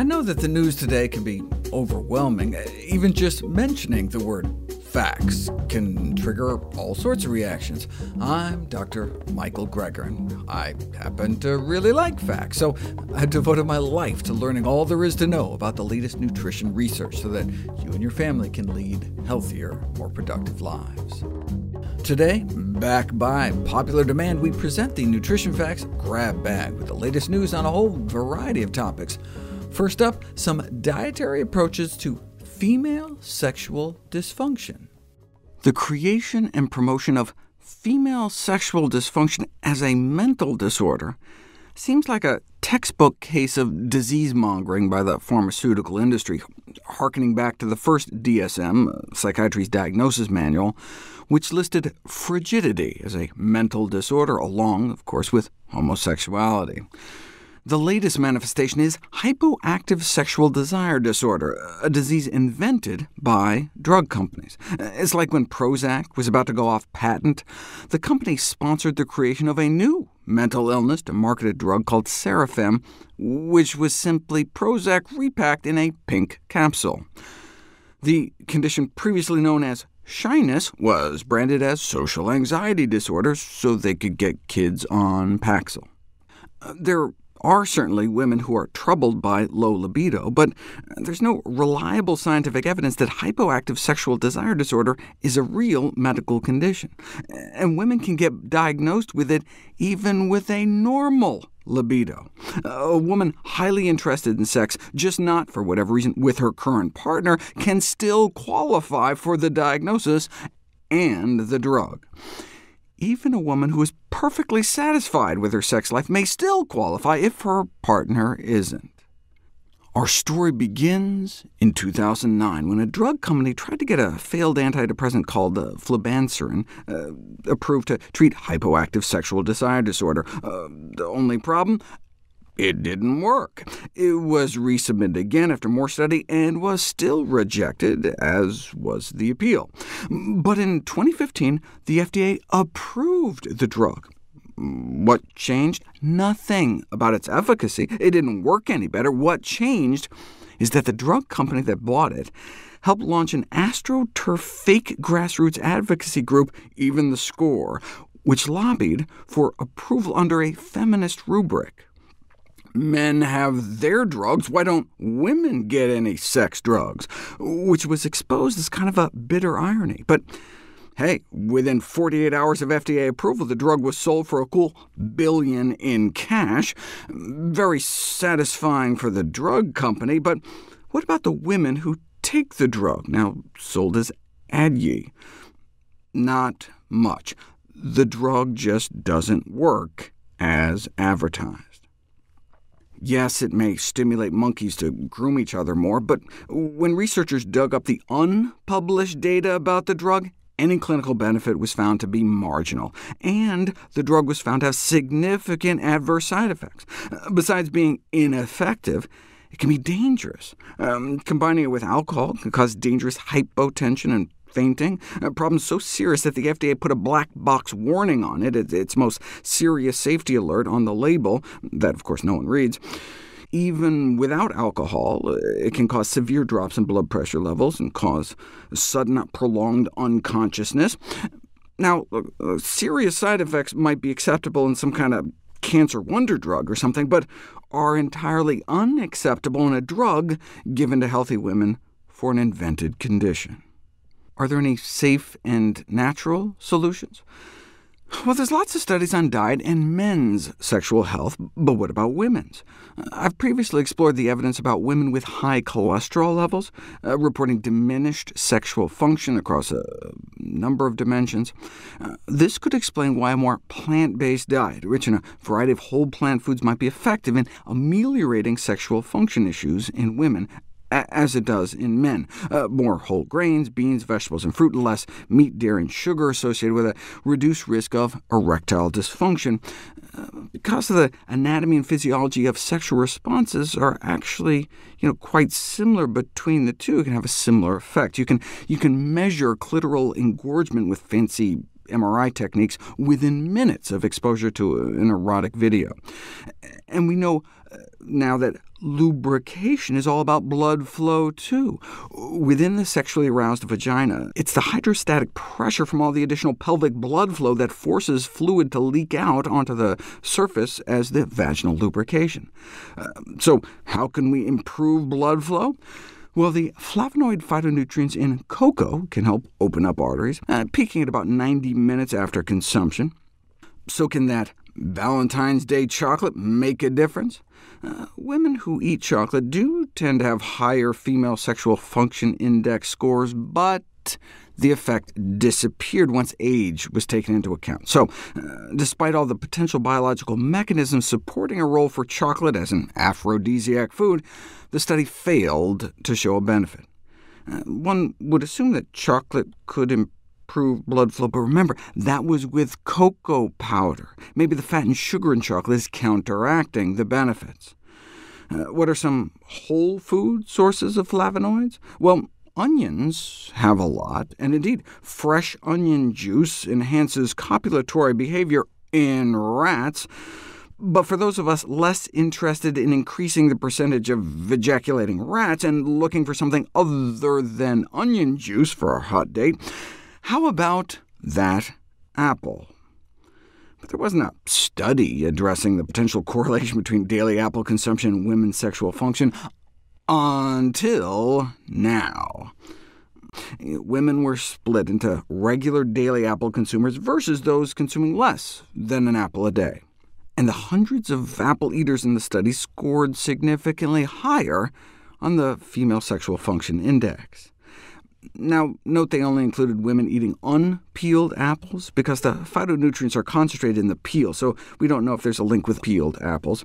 I know that the news today can be overwhelming. Even just mentioning the word facts can trigger all sorts of reactions. I'm Dr. Michael Greger, and I happen to really like facts, so I've devoted my life to learning all there is to know about the latest nutrition research so that you and your family can lead healthier, more productive lives. Today, back by popular demand, we present the Nutrition Facts Grab Bag with the latest news on a whole variety of topics. First up, some dietary approaches to female sexual dysfunction. The creation and promotion of female sexual dysfunction as a mental disorder seems like a textbook case of disease-mongering by the pharmaceutical industry, harkening back to the first DSM, uh, Psychiatry's Diagnosis Manual, which listed frigidity as a mental disorder, along, of course, with homosexuality. The latest manifestation is hypoactive sexual desire disorder, a disease invented by drug companies. It's like when Prozac was about to go off patent. The company sponsored the creation of a new mental illness to market a drug called Sarafem, which was simply Prozac repacked in a pink capsule. The condition previously known as shyness was branded as social anxiety disorder so they could get kids on Paxil. There are certainly women who are troubled by low libido, but there's no reliable scientific evidence that hypoactive sexual desire disorder is a real medical condition, and women can get diagnosed with it even with a normal libido. A woman highly interested in sex, just not for whatever reason with her current partner, can still qualify for the diagnosis and the drug even a woman who is perfectly satisfied with her sex life may still qualify if her partner isn't. Our story begins in 2009, when a drug company tried to get a failed antidepressant called uh, flibanserin uh, approved to treat hypoactive sexual desire disorder. Uh, the only problem? It didn't work. It was resubmitted again after more study and was still rejected, as was the appeal. But in 2015, the FDA approved the drug. What changed? Nothing about its efficacy. It didn't work any better. What changed is that the drug company that bought it helped launch an AstroTurf fake grassroots advocacy group, Even the Score, which lobbied for approval under a feminist rubric men have their drugs, why don't women get any sex drugs? Which was exposed as kind of a bitter irony. But hey, within 48 hours of FDA approval, the drug was sold for a cool billion in cash. Very satisfying for the drug company, but what about the women who take the drug, now sold as Addyi? Not much. The drug just doesn't work as advertised. Yes, it may stimulate monkeys to groom each other more, but when researchers dug up the unpublished data about the drug, any clinical benefit was found to be marginal, and the drug was found to have significant adverse side effects. Besides being ineffective, it can be dangerous. Um, combining it with alcohol can cause dangerous hypotension and fainting, a uh, problem so serious that the FDA put a black box warning on it, its most serious safety alert on the label, that of course no one reads. Even without alcohol, uh, it can cause severe drops in blood pressure levels and cause sudden, prolonged unconsciousness. Now, uh, uh, serious side effects might be acceptable in some kind of cancer wonder drug or something, but are entirely unacceptable in a drug given to healthy women for an invented condition. Are there any safe and natural solutions? Well, there's lots of studies on diet and men's sexual health, but what about women's? I've previously explored the evidence about women with high cholesterol levels, uh, reporting diminished sexual function across a number of dimensions. Uh, this could explain why a more plant-based diet, rich in a variety of whole plant foods, might be effective in ameliorating sexual function issues in women, as it does in men. Uh, more whole grains, beans, vegetables, and fruit, and less meat, dairy, and sugar associated with a reduced risk of erectile dysfunction. Uh, because of the anatomy and physiology of sexual responses are actually you know, quite similar between the two, it can have a similar effect. You can, you can measure clitoral engorgement with fancy MRI techniques within minutes of exposure to an erotic video. And we know now that lubrication is all about blood flow, too. Within the sexually aroused vagina, it's the hydrostatic pressure from all the additional pelvic blood flow that forces fluid to leak out onto the surface as the vaginal lubrication. Uh, so how can we improve blood flow? Well, the flavonoid phytonutrients in cocoa can help open up arteries, uh, peaking at about 90 minutes after consumption. So can that Valentine's Day chocolate make a difference? Uh, women who eat chocolate do tend to have higher female sexual function index scores, but the effect disappeared once age was taken into account. So, uh, despite all the potential biological mechanisms supporting a role for chocolate as an aphrodisiac food, the study failed to show a benefit. Uh, one would assume that chocolate could improve blood flow, but remember, that was with cocoa powder. Maybe the fat and sugar in chocolate is counteracting the benefits. Uh, what are some whole food sources of flavonoids? Well, Onions have a lot, and indeed, fresh onion juice enhances copulatory behavior in rats, but for those of us less interested in increasing the percentage of ejaculating rats and looking for something other than onion juice for our hot date, how about that apple? But there wasn't a study addressing the potential correlation between daily apple consumption and women's sexual function until now. Women were split into regular daily apple consumers versus those consuming less than an apple a day. And the hundreds of apple eaters in the study scored significantly higher on the female sexual function index. Now, note they only included women eating unpeeled apples, because the phytonutrients are concentrated in the peel, so we don't know if there's a link with peeled apples.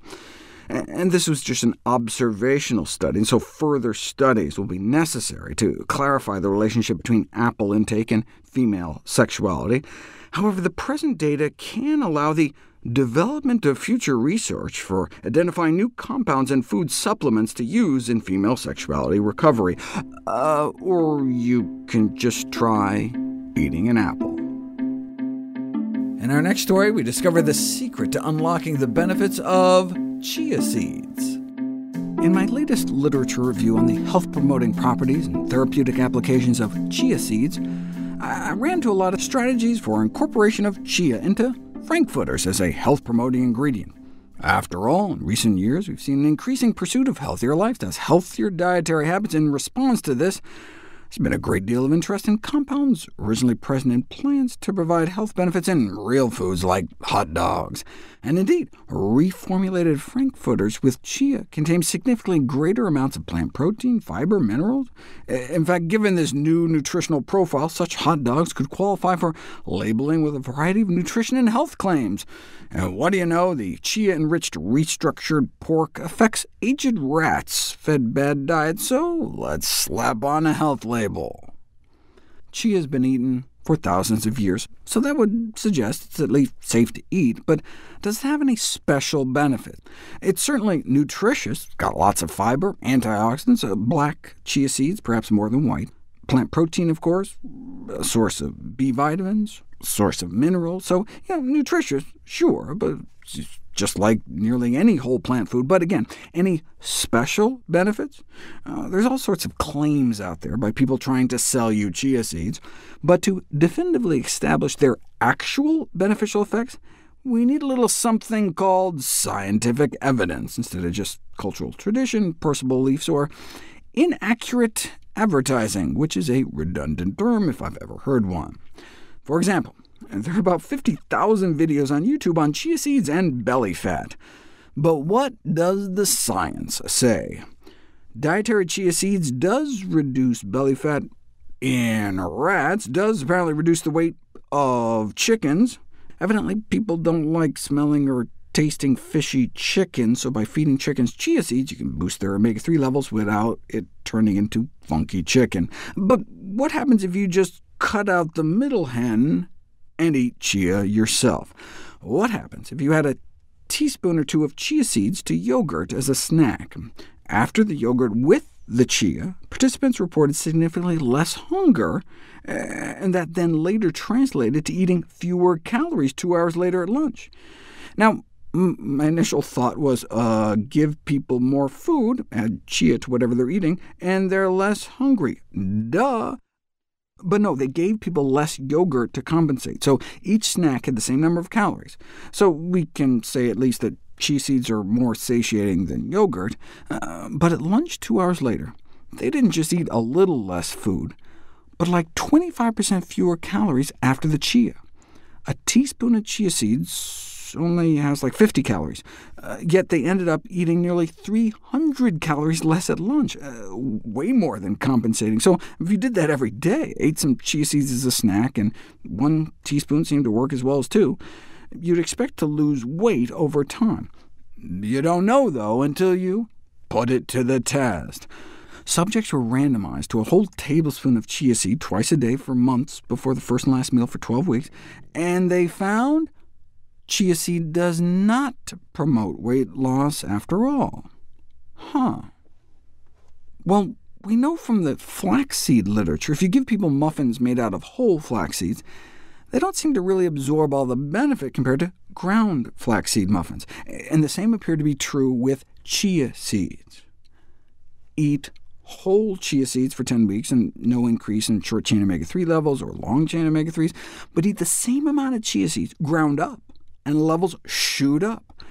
And this was just an observational study, and so further studies will be necessary to clarify the relationship between apple intake and female sexuality. However, the present data can allow the development of future research for identifying new compounds and food supplements to use in female sexuality recovery. Uh, or you can just try eating an apple. In our next story, we discover the secret to unlocking the benefits of chia seeds. In my latest literature review on the health-promoting properties and therapeutic applications of chia seeds, I ran to a lot of strategies for incorporation of chia into frankfurters as a health-promoting ingredient. After all, in recent years, we've seen an increasing pursuit of healthier lifestyles, healthier dietary habits. In response to this, there's been a great deal of interest in compounds originally present in plants to provide health benefits in real foods like hot dogs. And indeed, reformulated frankfurters with chia contain significantly greater amounts of plant protein, fiber, minerals. In fact, given this new nutritional profile, such hot dogs could qualify for labeling with a variety of nutrition and health claims. And what do you know, the chia-enriched restructured pork affects aged rats fed bad diets, so let's slap on a health label. Chia has been eaten for thousands of years, so that would suggest it's at least safe to eat, but does it have any special benefit? It's certainly nutritious, got lots of fiber, antioxidants, uh, black chia seeds, perhaps more than white, plant protein, of course, a source of B vitamins, source of minerals, so you know, nutritious, sure, but just like nearly any whole plant food. But again, any special benefits? Uh, there's all sorts of claims out there by people trying to sell you chia seeds, but to definitively establish their actual beneficial effects, we need a little something called scientific evidence, instead of just cultural tradition, personal beliefs, or inaccurate advertising, which is a redundant term if I've ever heard one. For example, there are about 50,000 videos on YouTube on chia seeds and belly fat. But what does the science say? Dietary chia seeds does reduce belly fat in rats, does apparently reduce the weight of chickens. Evidently, people don't like smelling or tasting fishy chicken, so by feeding chickens chia seeds, you can boost their omega-3 levels without it turning into funky chicken. But what happens if you just cut out the middle hen and eat chia yourself. What happens if you add a teaspoon or two of chia seeds to yogurt as a snack? After the yogurt with the chia, participants reported significantly less hunger, eh, and that then later translated to eating fewer calories two hours later at lunch. Now, my initial thought was, uh, give people more food, add chia to whatever they're eating, and they're less hungry. Duh! But no, they gave people less yogurt to compensate, so each snack had the same number of calories. So we can say at least that chia seeds are more satiating than yogurt. Uh, but at lunch two hours later, they didn't just eat a little less food, but like 25% fewer calories after the chia. A teaspoon of chia seeds only has like 50 calories, uh, yet they ended up eating nearly 300 calories less at lunch, uh, way more than compensating. So if you did that every day, ate some chia seeds as a snack, and one teaspoon seemed to work as well as two, you'd expect to lose weight over time. You don't know, though, until you put it to the test. Subjects were randomized to a whole tablespoon of chia seed twice a day for months before the first and last meal for 12 weeks, and they found chia seed does not promote weight loss after all. Huh. Well, we know from the flaxseed literature, if you give people muffins made out of whole flax seeds, they don't seem to really absorb all the benefit compared to ground flaxseed muffins. And the same appeared to be true with chia seeds. Eat whole chia seeds for 10 weeks and no increase in short-chain omega-3 levels or long-chain omega-3s, but eat the same amount of chia seeds ground up, and levels shoot up.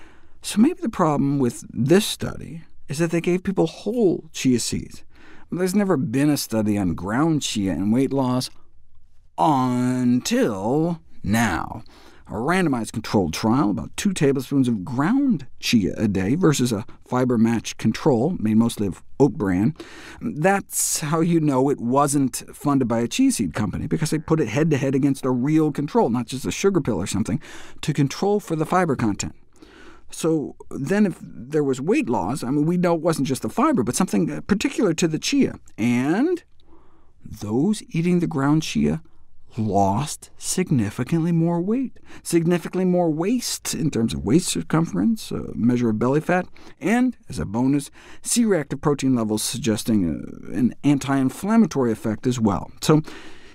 So maybe the problem with this study is that they gave people whole chia seeds. There's never been a study on ground chia and weight loss until now. A randomized controlled trial, about two tablespoons of ground chia a day versus a fiber-matched control made mostly of oat bran. That's how you know it wasn't funded by a chia seed company, because they put it head-to-head -head against a real control, not just a sugar pill or something, to control for the fiber content. So then if there was weight loss, I mean, we know it wasn't just the fiber, but something particular to the chia. And those eating the ground chia lost significantly more weight, significantly more waist in terms of waist circumference, a measure of belly fat, and, as a bonus, C-reactive protein levels suggesting a, an anti-inflammatory effect as well. So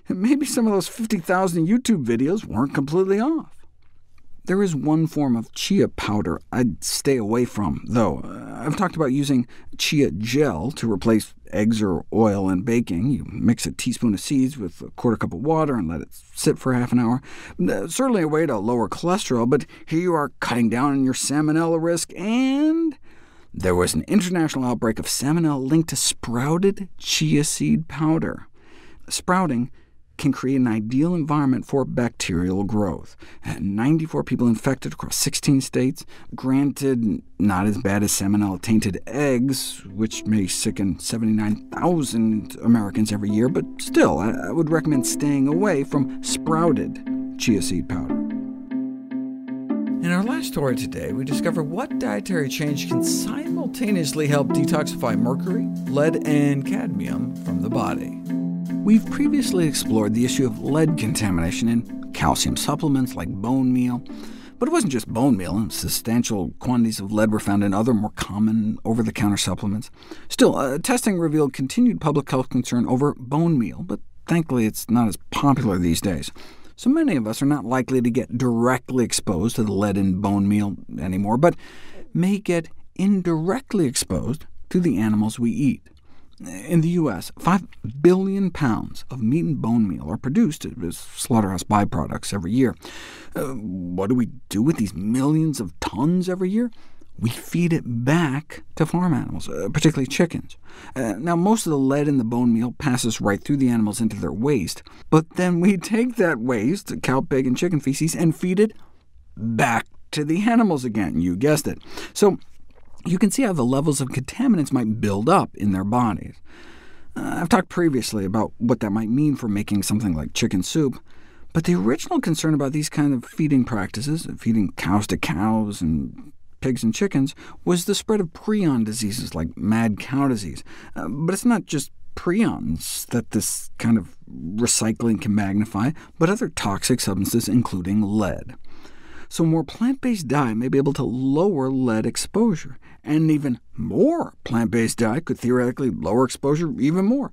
maybe some of those 50,000 YouTube videos weren't completely off. There is one form of chia powder I'd stay away from, though. I've talked about using chia gel to replace eggs or oil in baking. You mix a teaspoon of seeds with a quarter cup of water and let it sit for half an hour. Uh, certainly a way to lower cholesterol, but here you are cutting down on your salmonella risk, and there was an international outbreak of salmonella linked to sprouted chia seed powder. Sprouting can create an ideal environment for bacterial growth. 94 people infected across 16 states, granted not as bad as salmonella-tainted eggs, which may sicken 79,000 Americans every year, but still, I would recommend staying away from sprouted chia seed powder. In our last story today, we discover what dietary change can simultaneously help detoxify mercury, lead, and cadmium from the body. We've previously explored the issue of lead contamination in calcium supplements like bone meal, but it wasn't just bone meal. Substantial quantities of lead were found in other more common over-the-counter supplements. Still, uh, testing revealed continued public health concern over bone meal, but thankfully it's not as popular these days. So many of us are not likely to get directly exposed to the lead in bone meal anymore, but may get indirectly exposed to the animals we eat. In the U.S., 5 billion pounds of meat and bone meal are produced as slaughterhouse byproducts every year. Uh, what do we do with these millions of tons every year? We feed it back to farm animals, uh, particularly chickens. Uh, now, most of the lead in the bone meal passes right through the animals into their waste, but then we take that waste, cow, pig, and chicken feces, and feed it back to the animals again. You guessed it. So you can see how the levels of contaminants might build up in their bodies. Uh, I've talked previously about what that might mean for making something like chicken soup, but the original concern about these kind of feeding practices, feeding cows to cows and pigs and chickens, was the spread of prion diseases like mad cow disease. Uh, but it's not just prions that this kind of recycling can magnify, but other toxic substances, including lead. So more plant-based diet may be able to lower lead exposure, and even more plant-based diet could theoretically lower exposure even more.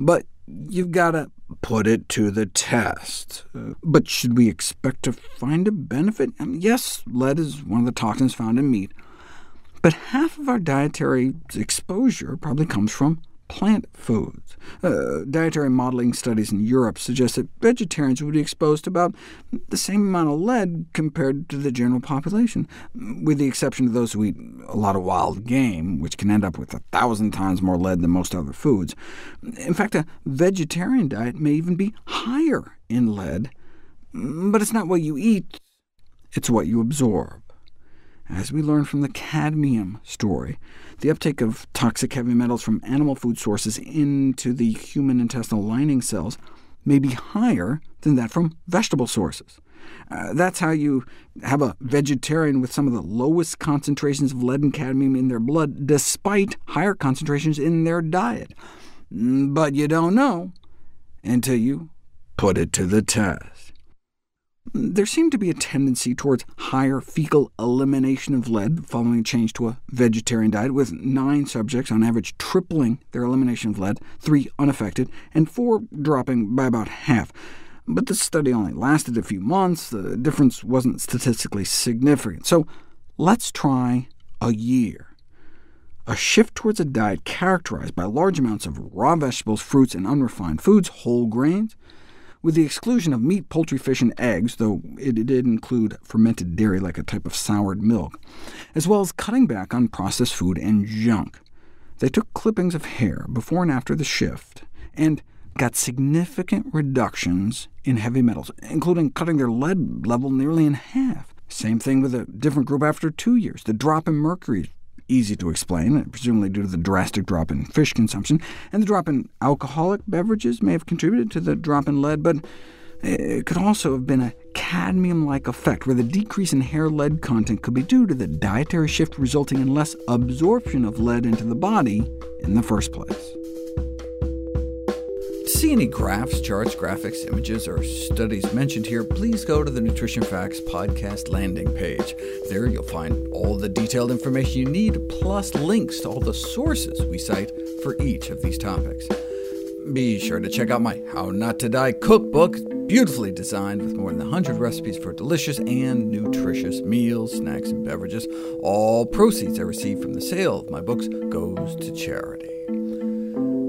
But you've got to put it to the test. Uh, but should we expect to find a benefit? Um, yes, lead is one of the toxins found in meat, but half of our dietary exposure probably comes from plant foods. Uh, dietary modeling studies in Europe suggest that vegetarians would be exposed to about the same amount of lead compared to the general population, with the exception of those who eat a lot of wild game, which can end up with a thousand times more lead than most other foods. In fact, a vegetarian diet may even be higher in lead, but it's not what you eat, it's what you absorb. As we learned from the cadmium story, the uptake of toxic heavy metals from animal food sources into the human intestinal lining cells may be higher than that from vegetable sources. Uh, that's how you have a vegetarian with some of the lowest concentrations of lead and cadmium in their blood, despite higher concentrations in their diet. Mm, but you don't know until you put it to the test. There seemed to be a tendency towards higher fecal elimination of lead following a change to a vegetarian diet, with nine subjects on average tripling their elimination of lead, three unaffected, and four dropping by about half. But the study only lasted a few months. The difference wasn't statistically significant. So let's try a year. A shift towards a diet characterized by large amounts of raw vegetables, fruits, and unrefined foods, whole grains, with the exclusion of meat, poultry, fish, and eggs, though it did include fermented dairy like a type of soured milk, as well as cutting back on processed food and junk. They took clippings of hair before and after the shift, and got significant reductions in heavy metals, including cutting their lead level nearly in half. Same thing with a different group after two years. The drop in mercury easy to explain, presumably due to the drastic drop in fish consumption, and the drop in alcoholic beverages may have contributed to the drop in lead, but it could also have been a cadmium-like effect, where the decrease in hair lead content could be due to the dietary shift resulting in less absorption of lead into the body in the first place see any graphs, charts, graphics, images, or studies mentioned here, please go to the Nutrition Facts podcast landing page. There you'll find all the detailed information you need, plus links to all the sources we cite for each of these topics. Be sure to check out my How Not to Die cookbook, beautifully designed with more than 100 recipes for delicious and nutritious meals, snacks, and beverages. All proceeds I receive from the sale of my books goes to charity.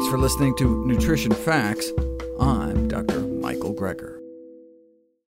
Thanks for listening to Nutrition Facts. I'm Dr. Michael Greger.